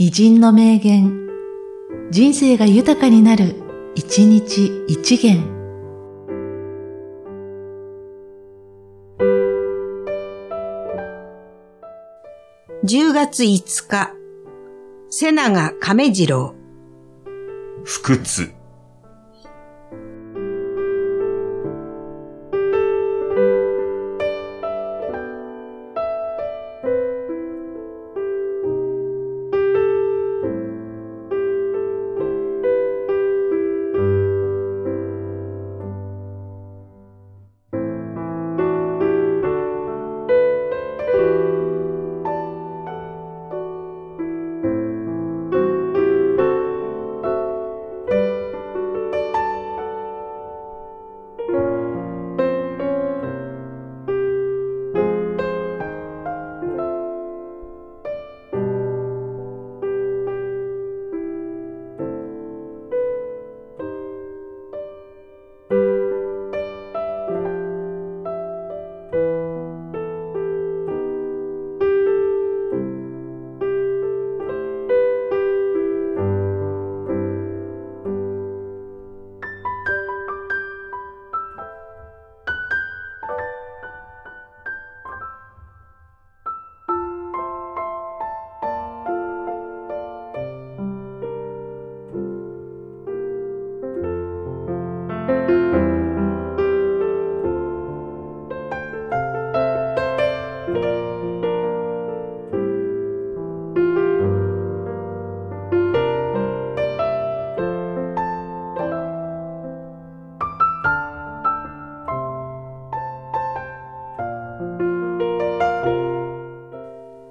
偉人の名言、人生が豊かになる、一日一元。10月5日、瀬長亀次郎。不屈。